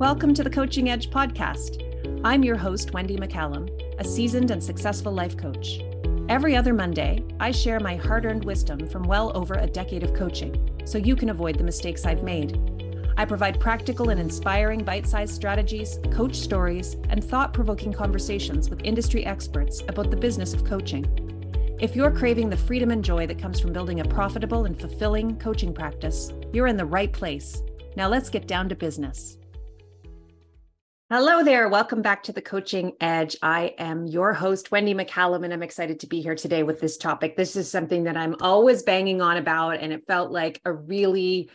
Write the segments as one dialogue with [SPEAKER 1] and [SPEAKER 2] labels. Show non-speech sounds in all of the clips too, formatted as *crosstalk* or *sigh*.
[SPEAKER 1] Welcome to the Coaching Edge podcast. I'm your host, Wendy McCallum, a seasoned and successful life coach. Every other Monday, I share my hard earned wisdom from well over a decade of coaching so you can avoid the mistakes I've made. I provide practical and inspiring bite sized strategies, coach stories, and thought provoking conversations with industry experts about the business of coaching. If you're craving the freedom and joy that comes from building a profitable and fulfilling coaching practice, you're in the right place. Now let's get down to business. Hello there. Welcome back to the Coaching Edge. I am your host, Wendy McCallum, and I'm excited to be here today with this topic. This is something that I'm always banging on about, and it felt like a really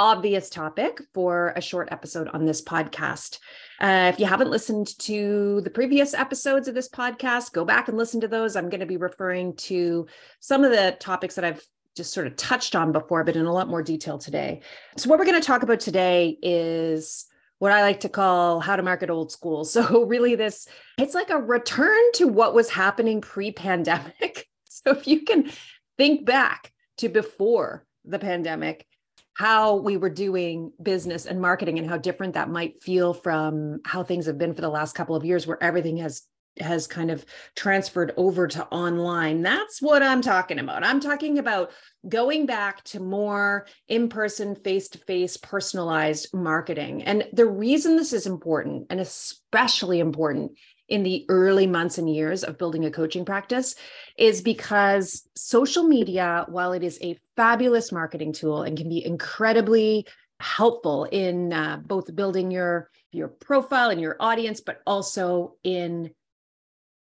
[SPEAKER 1] obvious topic for a short episode on this podcast. Uh, if you haven't listened to the previous episodes of this podcast, go back and listen to those. I'm going to be referring to some of the topics that I've just sort of touched on before, but in a lot more detail today. So, what we're going to talk about today is what I like to call how to market old school. *laughs* So really this it's like a return to what was happening pre-pandemic. *laughs* So if you can think back to before the pandemic, how we were doing business and marketing and how different that might feel from how things have been for the last couple of years where everything has has kind of transferred over to online. That's what I'm talking about. I'm talking about going back to more in person, face to face, personalized marketing. And the reason this is important, and especially important in the early months and years of building a coaching practice, is because social media, while it is a fabulous marketing tool and can be incredibly helpful in uh, both building your your profile and your audience but also in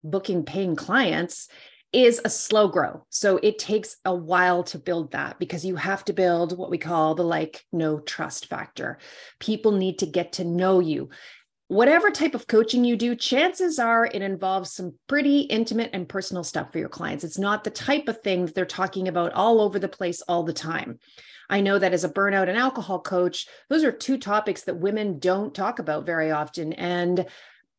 [SPEAKER 1] booking paying clients is a slow grow. So it takes a while to build that because you have to build what we call the like know trust factor. People need to get to know you. Whatever type of coaching you do, chances are it involves some pretty intimate and personal stuff for your clients. It's not the type of thing that they're talking about all over the place all the time. I know that as a burnout and alcohol coach, those are two topics that women don't talk about very often. And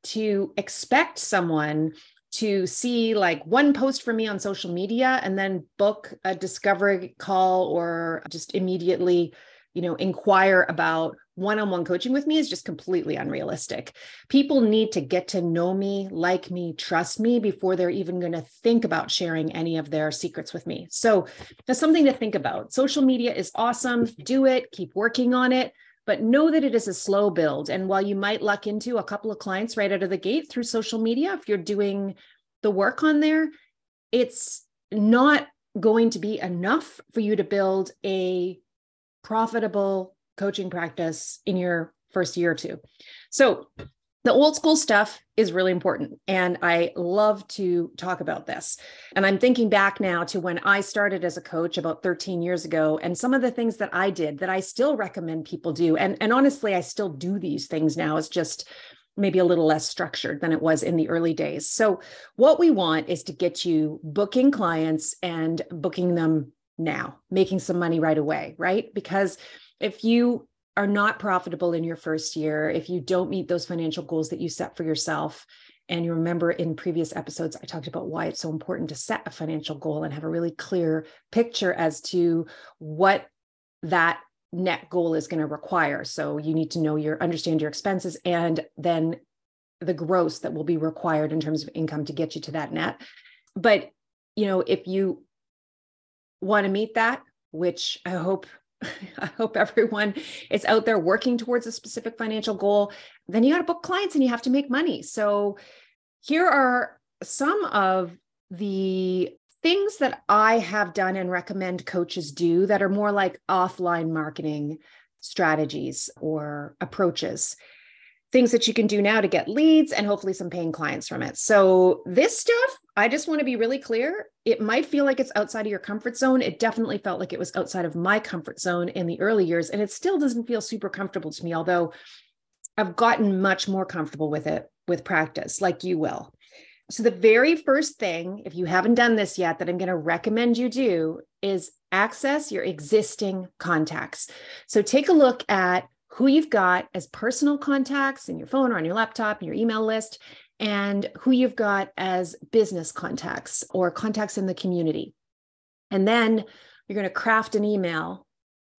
[SPEAKER 1] to expect someone to see like one post from me on social media and then book a discovery call or just immediately you know inquire about one-on-one coaching with me is just completely unrealistic. People need to get to know me like me trust me before they're even going to think about sharing any of their secrets with me. So that's something to think about. Social media is awesome. Do it. Keep working on it but know that it is a slow build. And while you might luck into a couple of clients right out of the gate through social media, if you're doing the work on there, it's not going to be enough for you to build a profitable coaching practice in your first year or two. So the old school stuff is really important. And I love to talk about this. And I'm thinking back now to when I started as a coach about 13 years ago and some of the things that I did that I still recommend people do. And, and honestly, I still do these things now. It's just maybe a little less structured than it was in the early days. So, what we want is to get you booking clients and booking them now, making some money right away, right? Because if you are not profitable in your first year, if you don't meet those financial goals that you set for yourself, and you remember in previous episodes, I talked about why it's so important to set a financial goal and have a really clear picture as to what that net goal is going to require. So you need to know your understand your expenses and then the gross that will be required in terms of income to get you to that net. But you know, if you want to meet that, which I hope *laughs* I hope everyone is out there working towards a specific financial goal. Then you got to book clients and you have to make money. So, here are some of the things that I have done and recommend coaches do that are more like offline marketing strategies or approaches things that you can do now to get leads and hopefully some paying clients from it. So, this stuff, I just want to be really clear. It might feel like it's outside of your comfort zone. It definitely felt like it was outside of my comfort zone in the early years. And it still doesn't feel super comfortable to me, although I've gotten much more comfortable with it with practice, like you will. So, the very first thing, if you haven't done this yet, that I'm going to recommend you do is access your existing contacts. So, take a look at who you've got as personal contacts in your phone or on your laptop, your email list, and who you've got as business contacts or contacts in the community. And then you're going to craft an email.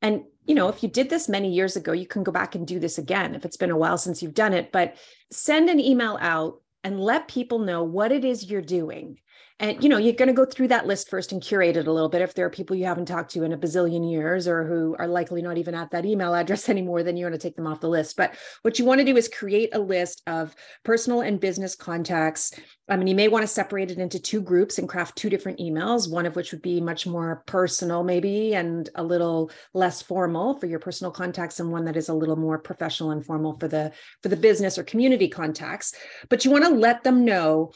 [SPEAKER 1] And you know, if you did this many years ago, you can go back and do this again if it's been a while since you've done it. But send an email out and let people know what it is you're doing and you know you're going to go through that list first and curate it a little bit if there are people you haven't talked to in a bazillion years or who are likely not even at that email address *laughs* anymore then you want to take them off the list. But what you want to do is create a list of personal and business contacts. I mean you may want to separate it into two groups and craft two different emails one of which would be much more personal maybe and a little less formal for your personal contacts and one that is a little more professional and formal for the for the business or community contacts. But you want to let them know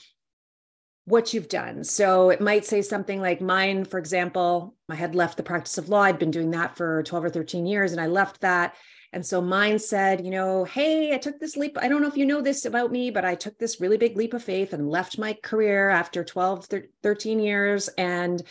[SPEAKER 1] what you've done. So it might say something like mine, for example, I had left the practice of law. I'd been doing that for 12 or 13 years, and I left that. And so mine said, you know, hey, I took this leap. I don't know if you know this about me, but I took this really big leap of faith and left my career after 12, 13 years and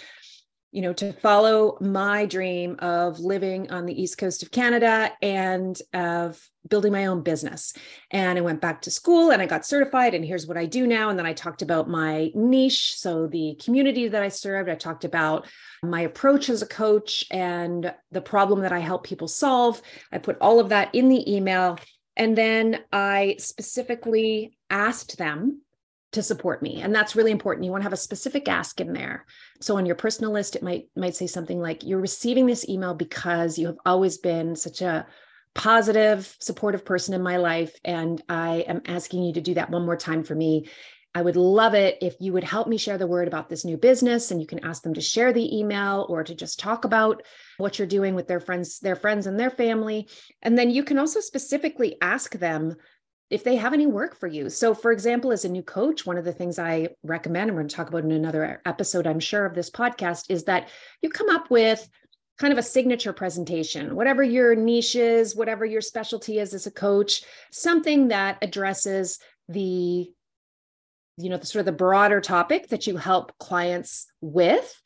[SPEAKER 1] you know, to follow my dream of living on the East Coast of Canada and of building my own business. And I went back to school and I got certified, and here's what I do now. And then I talked about my niche. So, the community that I served, I talked about my approach as a coach and the problem that I help people solve. I put all of that in the email. And then I specifically asked them to support me. And that's really important. You want to have a specific ask in there. So on your personal list it might might say something like you're receiving this email because you have always been such a positive supportive person in my life and i am asking you to do that one more time for me. I would love it if you would help me share the word about this new business and you can ask them to share the email or to just talk about what you're doing with their friends their friends and their family. And then you can also specifically ask them if they have any work for you. So, for example, as a new coach, one of the things I recommend, and we're going to talk about in another episode, I'm sure, of this podcast, is that you come up with kind of a signature presentation, whatever your niche is, whatever your specialty is as a coach, something that addresses the you know the sort of the broader topic that you help clients with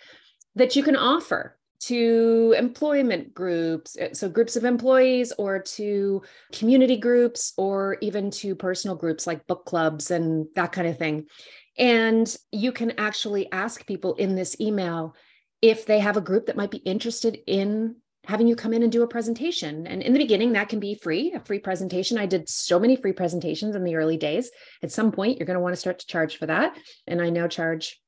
[SPEAKER 1] that you can offer to employment groups, eh, so groups of employees, or to community groups, or even to personal groups like book clubs and that kind of thing. And you can actually ask people in this email if they have a group that might be interested in having you come in and do a presentation. And in the beginning, that can be free, a free presentation. I did so many free presentations in the early days. At some point, you're going to want to start to charge for that. And I now charge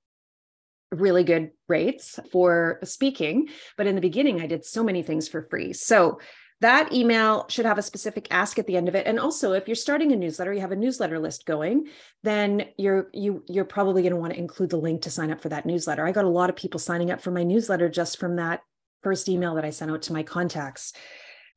[SPEAKER 1] really good rates for speaking. But in the beginning, I did so many things for free. So that email should have a specific ask at the end of it and also if you're starting a newsletter you have a newsletter list going then you're you you're probably going to want to include the link to sign up for that newsletter i got a lot of people signing up for my newsletter just from that first email that i sent out to my contacts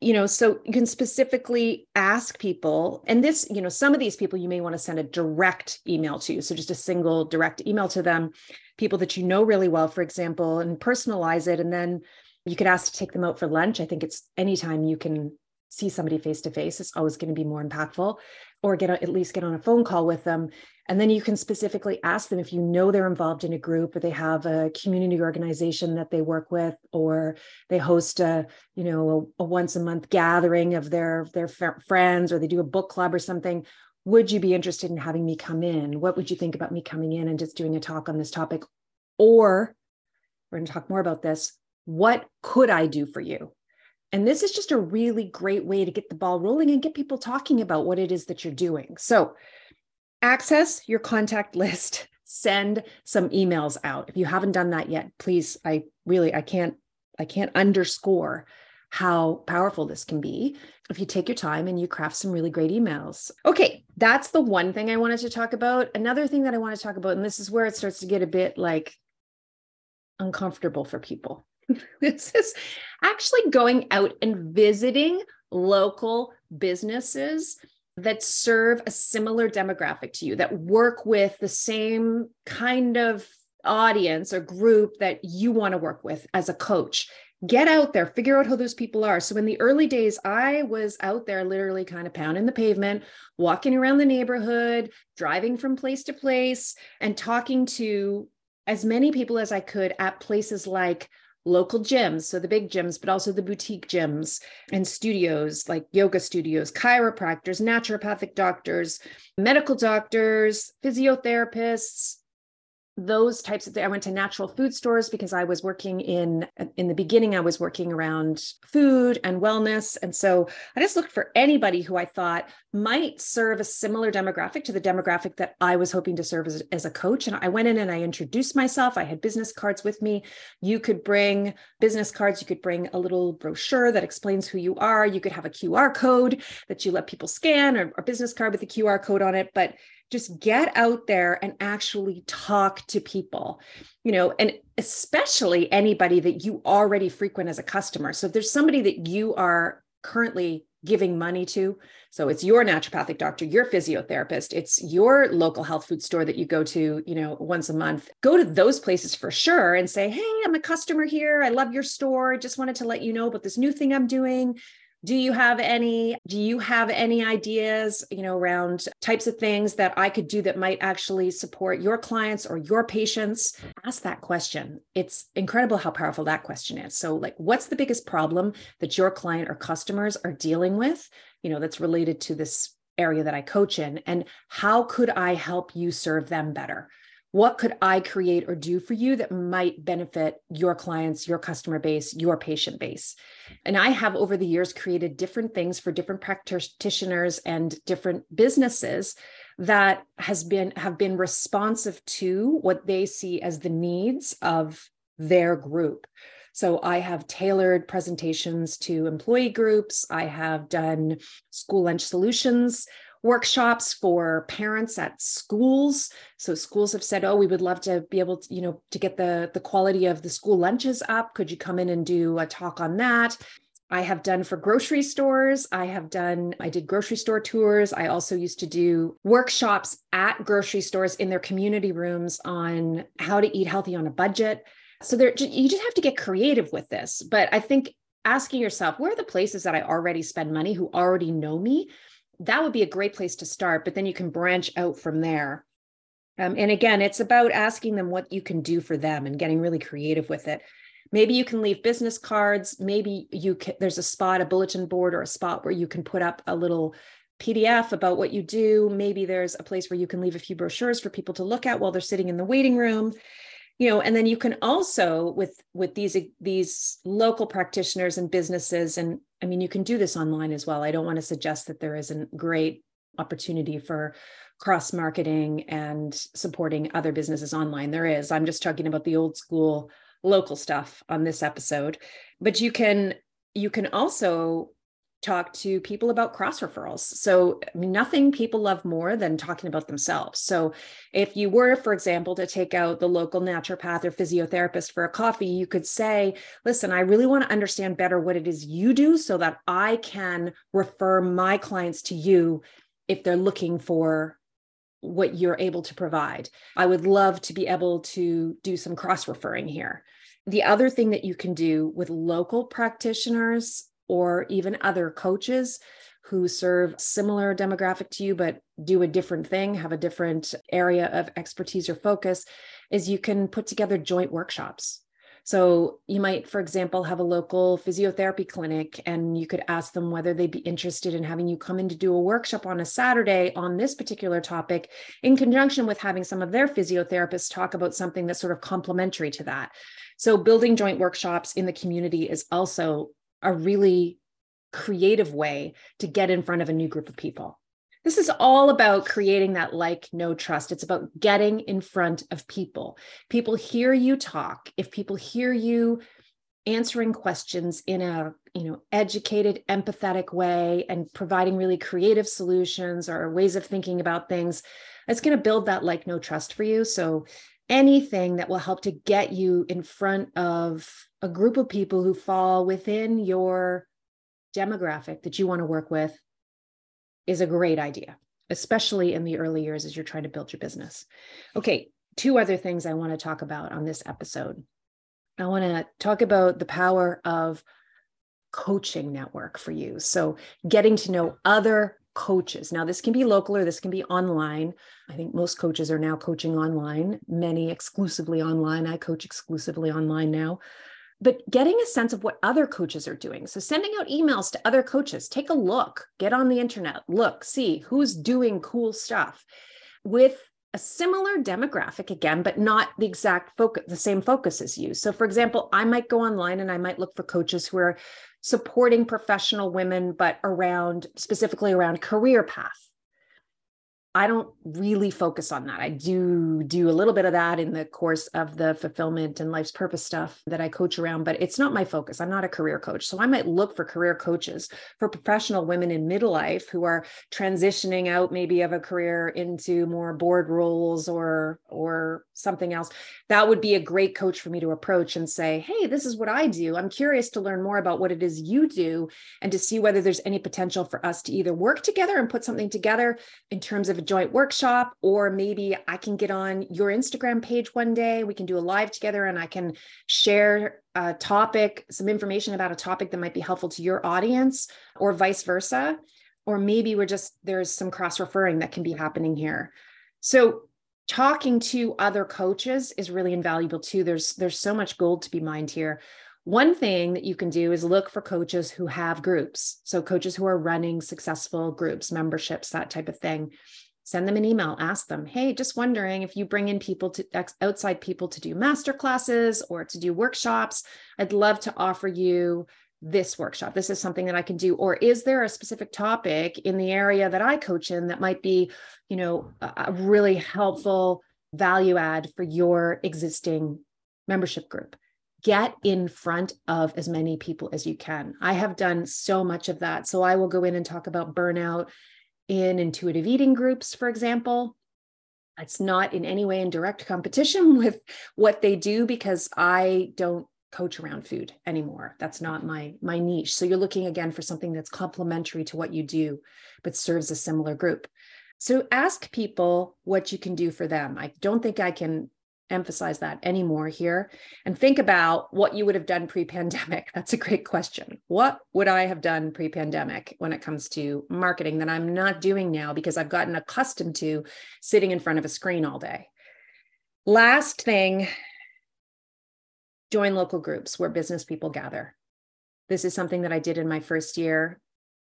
[SPEAKER 1] you know so you can specifically ask people and this you know some of these people you may want to send a direct email to so just a single direct email to them people that you know really well for example and personalize it. And then you could ask to take them out for lunch. I think it's anytime you can see somebody face to face it's always going to be more impactful. Or get at least get on a phone call with them. And then you can specifically ask them if you know they're involved in a group or they have a community organization that they work with or they host a you know a, a once a month gathering of their their friends or they do a book club or something would you be interested in having me come in what would you think about me coming in and just doing a talk on this topic or we're going to talk more about this what could i do for you and this is just a really great way to get the ball rolling and get people talking about what it is that you're doing. So, access your contact list, *laughs* send some emails out. If you haven't done that yet, please, I really I can't I can't underscore how powerful this can be if you take your time and you craft some really great emails. Okay, that's the one thing I wanted to talk about. Another thing that I want to talk about and this is where it starts to get a bit like uncomfortable for people *laughs* this is actually going out and visiting local businesses that serve a similar demographic to you, that work with the same kind of audience or group that you want to work with as a coach. Get out there, figure out who those people are. So, in the early days, I was out there literally kind of pounding the pavement, walking around the neighborhood, driving from place to place, and talking to as many people as I could at places like local gyms, so the big gyms, but also the boutique gyms and studios like yoga studios, chiropractors, naturopathic doctors, medical doctors, physiotherapists, those types of things. I went to natural food stores because I was working in in the beginning I was working around food and wellness. And so I just looked for anybody who I thought might serve a similar demographic to the demographic that I was hoping to serve as, as a coach. And I went in and I introduced myself. I had business cards with me. You could bring business cards. You could bring a little brochure that explains who you are. You could have a QR code that you let people scan or a business card with a QR code on it. But just get out there and actually talk to people you know and especially anybody that you already frequent as a customer. So if there's somebody that you are currently giving money to so it's your naturopathic doctor your physiotherapist it's your local health food store that you go to you know once a month go to those places for sure and say hey i'm a customer here. I love your store. Just wanted to let you know about this new thing i'm doing do you have any do you have any ideas you know around types of things that i could do that might actually support your clients or your patients? Ask that question. It's incredible how powerful that question is. So like what's the biggest problem that your client or customers are dealing with you know that's related to this area that i coach in? And how could i help you serve them better what could I create or do for you that might benefit your clients, your customer base, your patient base? And I have over the years created different things for different practitioners and different businesses that has been have been responsive to what they see as the needs of their group. So I have tailored presentations to employee groups. I have done school lunch solutions workshops for parents at schools so schools have said oh we would love to be able to you know to get the the quality of the school lunches up could you come in and do a talk on that I have done for grocery stores. I have done, I did grocery store tours. I also used to do workshops at grocery stores in their community rooms on how to eat healthy on a budget. So there, you just have to get creative with this. But I think asking yourself, where are the places that I already spend money who already know me? That would be a great place to start, but then you can branch out from there. Um, and again, it's about asking them what you can do for them and getting really creative with it. Maybe you can leave business cards. Maybe you can, there's a spot, a bulletin board, or a spot where you can put up a little PDF about what you do. Maybe there's a place where you can leave a few brochures for people to look at while they're sitting in the waiting room you know and then you can also with with these these local practitioners and businesses and I mean, you can do this online as well. I don't want to suggest that there isn't great opportunity for cross marketing and supporting other businesses online. There is. I'm just talking about the old school local stuff on this episode. But you can you can also talk to people about cross referrals. So, nothing people love more than talking about themselves. So, if you were, for example, to take out the local naturopath or physiotherapist for a coffee, you could say, Listen, I really want to understand better what it is you do so that I can refer my clients to you if they're looking for what you're able to provide. I would love to be able to do some cross referring here. The other thing that you can do with local practitioners or even other coaches who serve similar demographic to you but do a different thing have a different area of expertise or focus is you can put together joint workshops. So you might for example have a local physiotherapy clinic and you could ask them whether they'd be interested in having you come in to do a workshop on a saturday on this particular topic in conjunction with having some of their physiotherapists talk about something that's sort of complementary to that. So building joint workshops in the community is also a really creative way to get in front of a new group of people. This is all about creating that like, know trust. It's about getting in front of people. People hear you talk. If people hear you answering questions in a you know educated empathetic way and providing really creative solutions or ways of thinking about things it's going to build that like know trust for you so anything that will help to get you in front of a group of people who fall within your demographic that you want to work with is a great idea, especially in the early years as you're trying to build your business. Okay, two other things I want to talk about on this episode. I want to talk about the power of coaching network for you. So, getting to know other coaches. Now, this can be local or this can be online. I think most coaches are now coaching online, many exclusively online. I coach exclusively online now. But getting a sense of what other coaches are doing. So, sending out emails to other coaches, take a look, get on the internet, look, see who's doing cool stuff. With a similar demographic again, but not the exact focus, the same focus as you. So, for example, I might go online and I might look for coaches who are supporting professional women, but around specifically around career path I don't really focus on that. I do do a little bit of that in the course of the fulfillment and life's purpose stuff that I coach around, but it's not my focus. I'm not a career coach. So I might look for career coaches for professional women in middle life who are transitioning out maybe of a career into more board roles or or something else. That would be a great coach for me to approach and say, "Hey, this is what I do. I'm curious to learn more about what it is you do and to see whether there's any potential for us to either work together and put something together in terms of a joint workshop, or maybe I can get on your Instagram page one day. We can do a live together and I can share a topic, some information about a topic that might be helpful to your audience, or vice versa. Or maybe we're just, there's some cross referring that can be happening here. So, talking to other coaches is really invaluable too. There's, there's so much gold to be mined here. One thing that you can do is look for coaches who have groups. So, coaches who are running successful groups, memberships, that type of thing send them an email ask them hey just wondering if you bring in people to outside people to do master classes or to do workshops i'd love to offer you this workshop. This is something that i can do. Or is there a specific topic in the area that i coach in that might be you know a really helpful value add for your existing membership group? Get in front of as many people as you can. I have done so much of that. So i will go in and talk about burnout in intuitive eating groups, for example. It's not in any way in direct competition *laughs* with what they do because I don't coach around food anymore. That's not my my niche. So you're looking again for something that's complementary to what you do but serves a similar group. So ask people what you can do for them. I don't think I can emphasize that anymore here and think about what you would have done pre-pandemic *laughs* that's a great question what would i have done pre-pandemic when it comes to marketing that i'm not doing now because i've gotten accustomed to sitting in front of a screen all day last thing join local groups where business people gather this is something that i did in my first year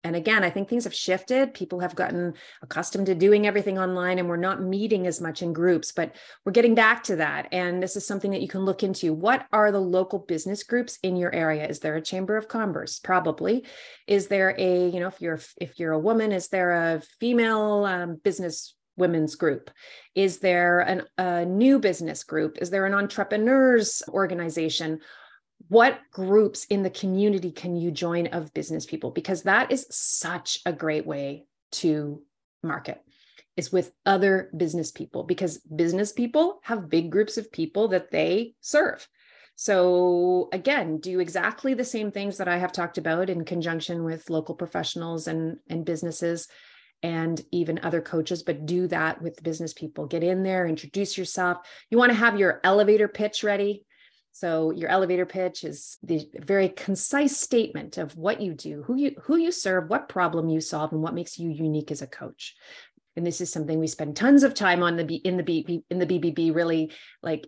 [SPEAKER 1] and again, I think things have shifted. People have gotten accustomed to doing everything online and we're not meeting as much in groups, but we're getting back to that. And this is something that you can look into. What are the local business groups in your area? Is there a chamber of commerce? Probably. Is there a, you know, if you're if you're a woman, is there a female um, business women's group? Is there an, a new business group? Is there an entrepreneurs organization? what groups in the community can you join of business people because that is such a great way to market is with other business people because business people have big groups of people that they serve so again do exactly the same things that i have talked about in conjunction with local professionals and and businesses and even other coaches but do that with business people get in there introduce yourself you want to have your elevator pitch ready so your elevator pitch is the very concise statement of what you do, who you who you serve, what problem you solve, and what makes you unique as a coach. And this is something we spend tons of time on the B, in the B, in the BBB, really like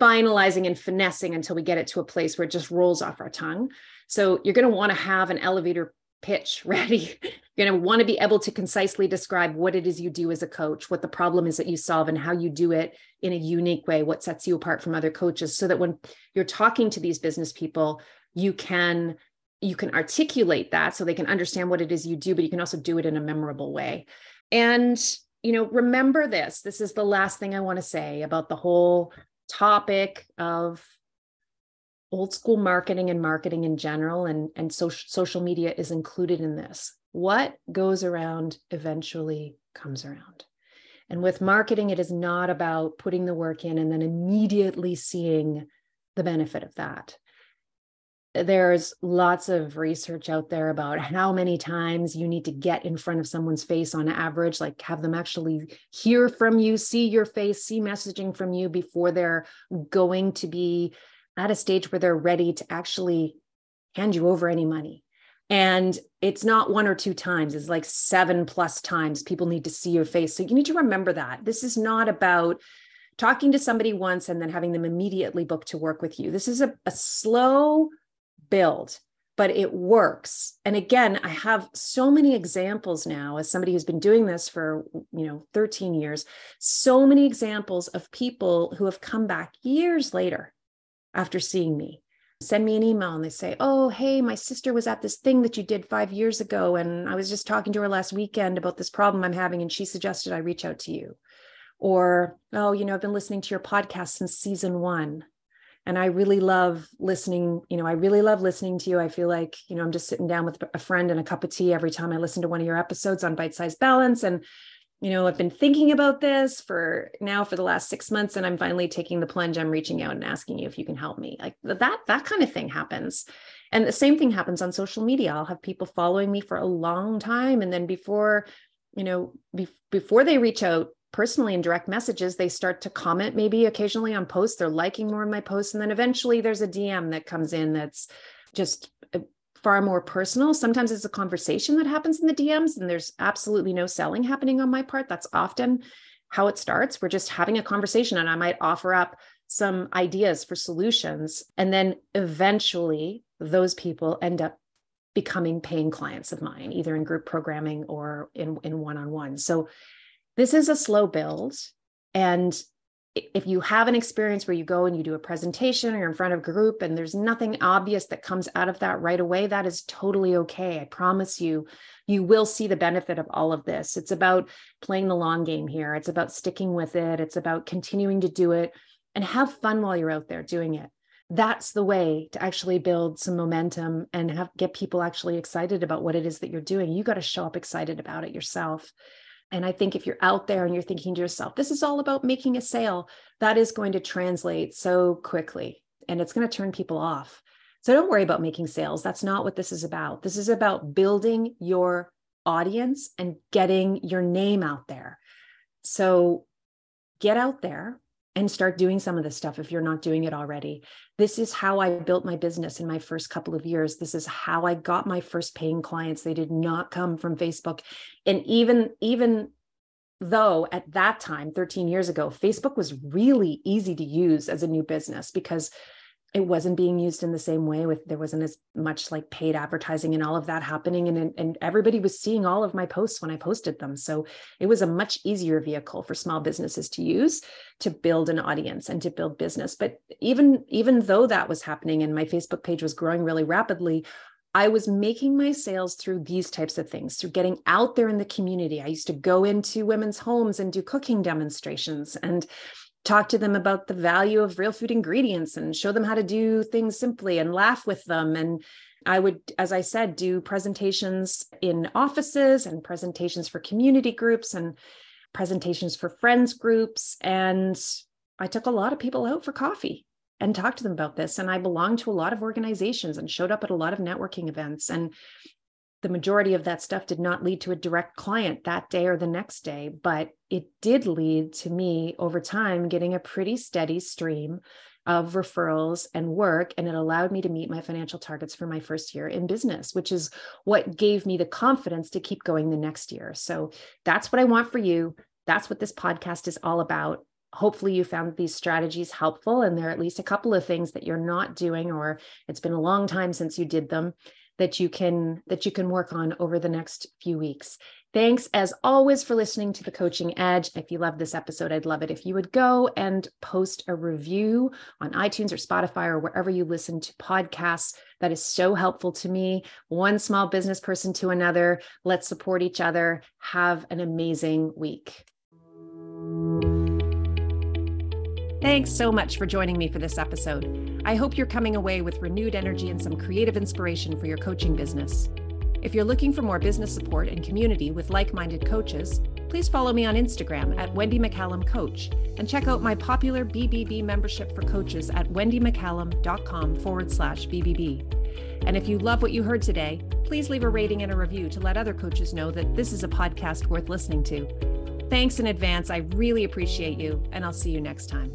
[SPEAKER 1] finalizing and finessing until we get it to a place where it just rolls off our tongue. So you're going to want to have an elevator pitch *laughs* ready. You're going to want to be able to concisely describe what it is you do as a coach, what the problem is that you solve, and how you do it in a unique way, what sets you apart from other coaches, so that when you're talking to these business people, you can you can articulate that so they can understand what it is you do, but you can also do it in a memorable way. And you know, remember this. This is the last thing I want to say about the whole topic of old school marketing and marketing in general and, and social, social media is included in this. What goes around eventually comes around. And with marketing, it is not about putting the work in and then immediately seeing the benefit of that. There's lots of research out there about how many times you need to get in front of someone's face on average, like have them actually hear from you, see your face, see messaging from you before they're going to be at a stage where they're ready to actually hand you over any money. And it's not one or two times, it's like seven plus times people need to see your face. So you need to remember that. This is not about talking to somebody once and then having them immediately book to work with you. This is a, a slow build but it works. And again, I have so many examples now as somebody who's been doing this for, you know, 13 years, so many examples of people who have come back years later after seeing me. Send me an email and they say, Oh, hey, my sister was at this thing that you did five years ago. And I was just talking to her last weekend about this problem I'm having. And she suggested I reach out to you. Or, Oh, you know, I've been listening to your podcast since season one and i really love listening you know i really love listening to you i feel like you know i'm just sitting down with a friend and a cup of tea every time i listen to one of your episodes on bite size balance and you know i've been thinking about this for now for the last six months and i'm finally taking the plunge i'm reaching out and asking you if you can help me like that that kind of thing happens and the same thing happens on social media i'll have people following me for a long time and then before you know be- before they reach out personally in direct messages, they start to comment maybe occasionally on posts. They're liking more of my posts. And then eventually there's a DM that comes in that's just far more personal. Sometimes it's a conversation that happens in the DMs, and there's absolutely no selling happening on my part. That's often how it starts. We're just having a conversation, and I might offer up some ideas for solutions. And then eventually those people end up becoming paying clients of mine, either in group programming or in, in one-on-one. So this is a slow build. And if you have an experience where you go and you do a presentation or you're in front of a group and there's nothing obvious that comes out of that right away, that is totally okay. I promise you, you will see the benefit of all of this. It's about playing the long game here. It's about sticking with it. It's about continuing to do it and have fun while you're out there doing it. That's the way to actually build some momentum and have get people actually excited about what it is that you're doing. You got to show up excited about it yourself. And I think if you're out there and you're thinking to yourself, this is all about making a sale, that is going to translate so quickly and it's going to turn people off. So don't worry about making sales. That's not what this is about. This is about building your audience and getting your name out there. So get out there, and start doing some of this stuff if you're not doing it already. This is how I built my business in my first couple of years. This is how I got my first paying clients. They did not come from Facebook. And even even though at that time 13 years ago Facebook was really easy to use as a new business because it wasn't being used in the same way with there wasn't as much like paid advertising and all of that happening. And and everybody was seeing all of my posts when I posted them. So it was a much easier vehicle for small businesses to use to build an audience and to build business. But even even though that was happening and my Facebook page was growing really rapidly I was making my sales through these types of things, through getting out there in the community. I used to go into women's homes and do cooking demonstrations and talk to them about the value of real food ingredients and show them how to do things simply and laugh with them and I would, as I said, do presentations in offices and presentations for community groups and presentations for friends groups. And I took a lot of people out for coffee and talked to them about this. And I belonged to a lot of organizations and showed up at a lot of networking events. And the majority of that stuff did not lead to a direct client that day or the next day, but it did lead to me over time getting a pretty steady stream of referrals and work. And it allowed me to meet my financial targets for my first year in business, which is what gave me the confidence to keep going the next year. So that's what I want for you. That's what this podcast is all about. Hopefully, you found these strategies helpful, and there are at least a couple of things that you're not doing, or it's been a long time since you did them that you can that you can work on over the next few weeks. Thanks as always for listening to the Coaching Edge. If you love this episode, I'd love it if you would go and post a review on iTunes or Spotify or wherever you listen to podcasts. That is so helpful to me. One small business person to another. Let's support each other. Have an amazing week. Thanks so much for joining me for this episode. I hope you're coming away with renewed energy and some creative inspiration for your coaching business. If you're looking for more business support and community with like minded coaches, please follow me on Instagram at Wendy McCallum Coach and check out my popular BBB membership for coaches at wendymccallum.com forward slash BBB. And if you love what you heard today, please leave a rating and a review to let other coaches know that this is a podcast worth listening to. Thanks in advance. I really appreciate you, and I'll see you next time.